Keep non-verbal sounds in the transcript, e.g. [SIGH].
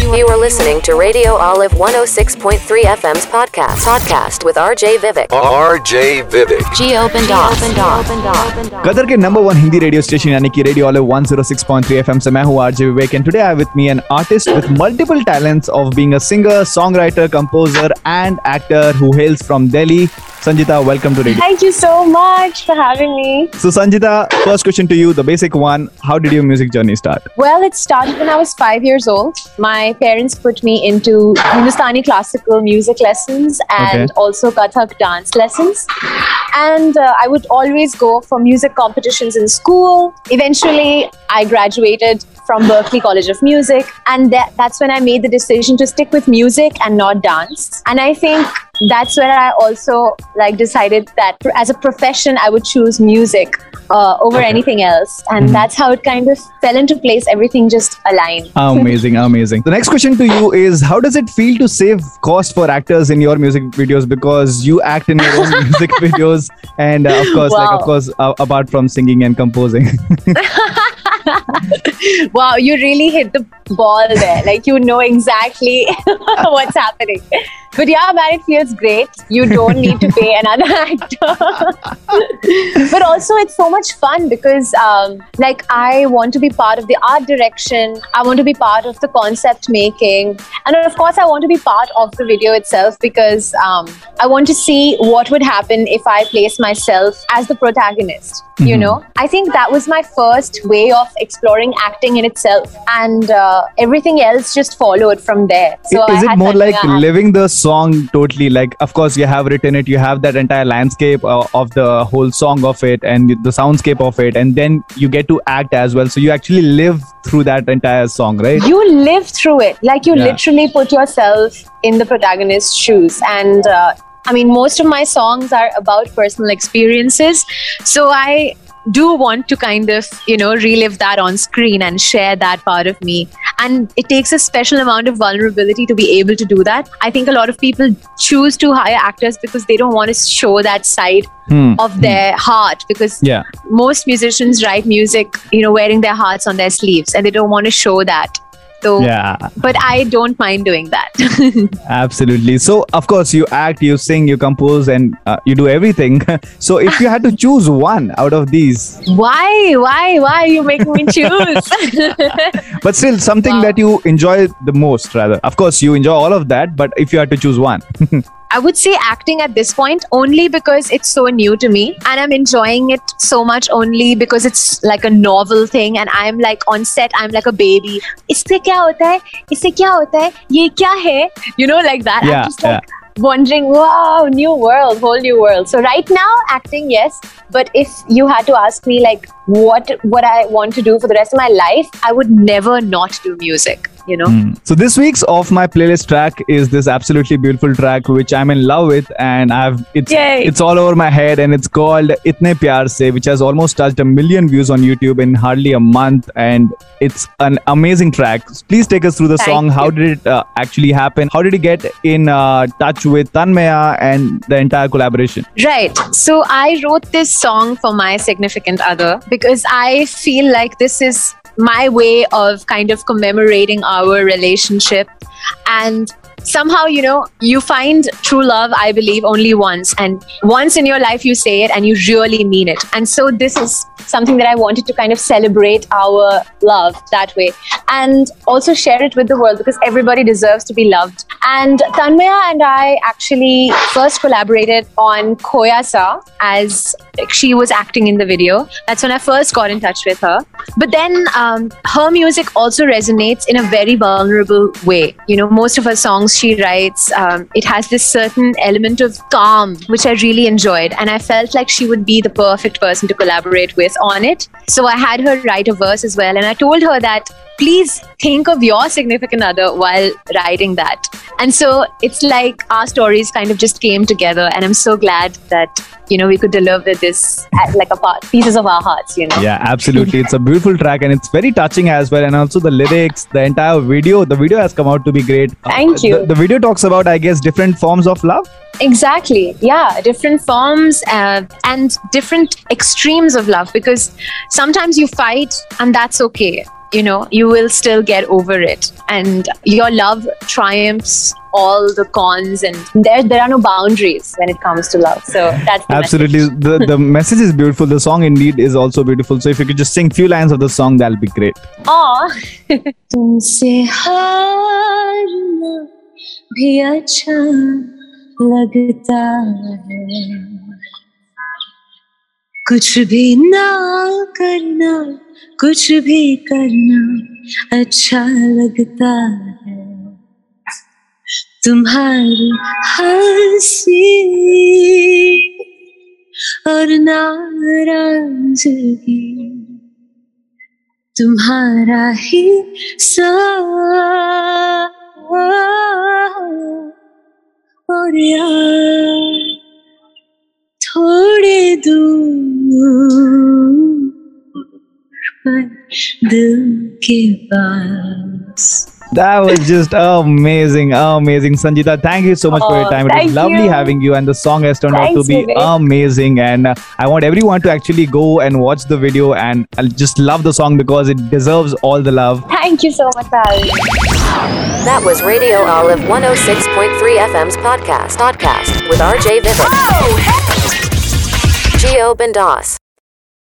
You are, listening to Radio Olive 106.3 FM's podcast. Podcast with RJ Vivek. RJ Vivek. G open dot. Qatar के number one Hindi radio station यानी कि radio Olive 106.3 FM RJ Vivek and today I have with me an artist with multiple talents of being a singer, songwriter, composer and actor who hails from Delhi. Sanjeeta, welcome to Radio. Thank you so much for having me. So, Sanjeeta, first question to you, the basic one. How did your music journey start? Well, it started when I was five years old. My parents put me into Hindustani classical music lessons and Okay. also Kathak dance lessons. And uh, I would always go for music competitions in school. Eventually, I graduated from Berklee College of Music, and that, that's when I made the decision to stick with music and not dance. And I think that's where I also like decided that as a profession I would choose music uh, over anything else, and that's how it kind of fell into place. Everything just aligned. [LAUGHS] Amazing, amazing. The next question to you is how does it feel to save cost for actors in your music videos because you act in your own [LAUGHS] music videos and uh, of course like of course uh, apart from singing and composing. [LAUGHS] [LAUGHS] wow, you really hit the ball there. Like you know exactly [LAUGHS] what's happening. But yeah, man, it feels great. You don't need to pay another [LAUGHS] actor. But also, it's so much fun because, um, like, I want to be part of the art direction. I want to be part of the concept making, and of course, I want to be part of the video itself because um, I want to see what would happen if I place myself as the protagonist. You know, I think that was my first way of exploring acting in itself, and uh, everything else just followed from there. So is it more like living the song totally like of course you have written it you have that entire landscape uh, of the whole song of it and the soundscape of it and then you get to act as well. So you actually live through that entire song right? You live through it. Like you Yeah. literally put yourself in the protagonist's shoes. And uh, i mean most of my songs are about personal experiences. So i do want to kind of you know relive that on screen and share that part of me and it takes a special amount of vulnerability to be able to do that i think a lot of people choose to hire actors because they don't want to show that side Hmm. of their heart because yeah most musicians write music, you know, wearing their hearts on their sleeves and they don't want to show that. So, yeah but I don't mind doing that. [LAUGHS] absolutely so of course you act you sing you compose and uh, you do everything [LAUGHS] so if you had to choose one out of these why? Why? Why are you making me choose? [LAUGHS] but still something Wow. that you enjoy the most rather of course you enjoy all of that but if you had to choose one I would say acting at this point only because it's so new to me and I'm enjoying it so much only because it's like a novel thing and I'm like on set, I'm like a baby. Isse kya hota hai? Isse kya hota hai? Ye kya? You know, like that. Yeah, I'm just like, yeah wondering, wow, new world, whole new world. So right now acting yes, but if you had to ask me like what what I want to do for the rest of my life, I would never not do music, you know? So this week's off my playlist track is this absolutely beautiful track which I'm in love with and I've it's Yay. it's all over my head and it's called Itne Pyar Se which has almost touched a million views on YouTube in hardly a month and it's an amazing track. Please take us through the Thank song. How did it uh, actually happen? How did you get in uh, touch with Tanmaya and the entire collaboration? Right. So I wrote this song for my significant other because I feel like this is my way of kind of commemorating our relationship. And somehow, you know, you find true love, I believe, only once. And once in your life, you say it and you really mean it. And so this is something that I wanted to kind of celebrate our love that way and also share it with the world because everybody deserves to be loved. And Tanmaya and I actually first collaborated on Koyasa as she was acting in the video. That's when I first got in touch with her. But then um, her music also resonates in a very vulnerable way. You know, most of her songs she writes, um, it has this certain element of calm, which I really enjoyed. And I felt like she would be the perfect person to collaborate with on it. So I had her write a verse as well. And I told her that please think of your significant other while writing that. And so it's like our stories kind of just came together. And I'm so glad that, you know, we could deliver this at like a part, pieces of our hearts, you know. Yeah, absolutely. It's a beautiful track and it's very touching as well. And also the lyrics, the entire video, the video has come out to be great. Thank you. The, the video talks about, I guess, different forms of love. Exactly. Yeah. Different forms uh, and different extremes of love because sometimes you fight and that's okay you know, you will still get over it. And your love triumphs all the cons and there there are no boundaries when it comes to love. So that's the absolutely. message. the the [LAUGHS] message is beautiful. The song indeed is also beautiful. So if you could just sing few lines of the song that'll be great. Oh tumse haarna bhi acha lagta hai कुछ भी ना करना, कुछ भी करना अच्छा लगता है। तुम्हारी हँसी और नाराज़गी, तुम्हारा ही सा और यार that was just amazing, amazing. Sanjeeta, thank you so much oh, for your oh, time. It was lovely you. having you, and the song has turned Thanks, out to be Vivek. amazing. And uh, I want everyone to actually go and watch the video and uh, just love the song because it deserves all the love. Thank you so much, That was Radio Olive 106.3 FM's podcast, podcast with RJ Vivek. Oh, hey. Bendas.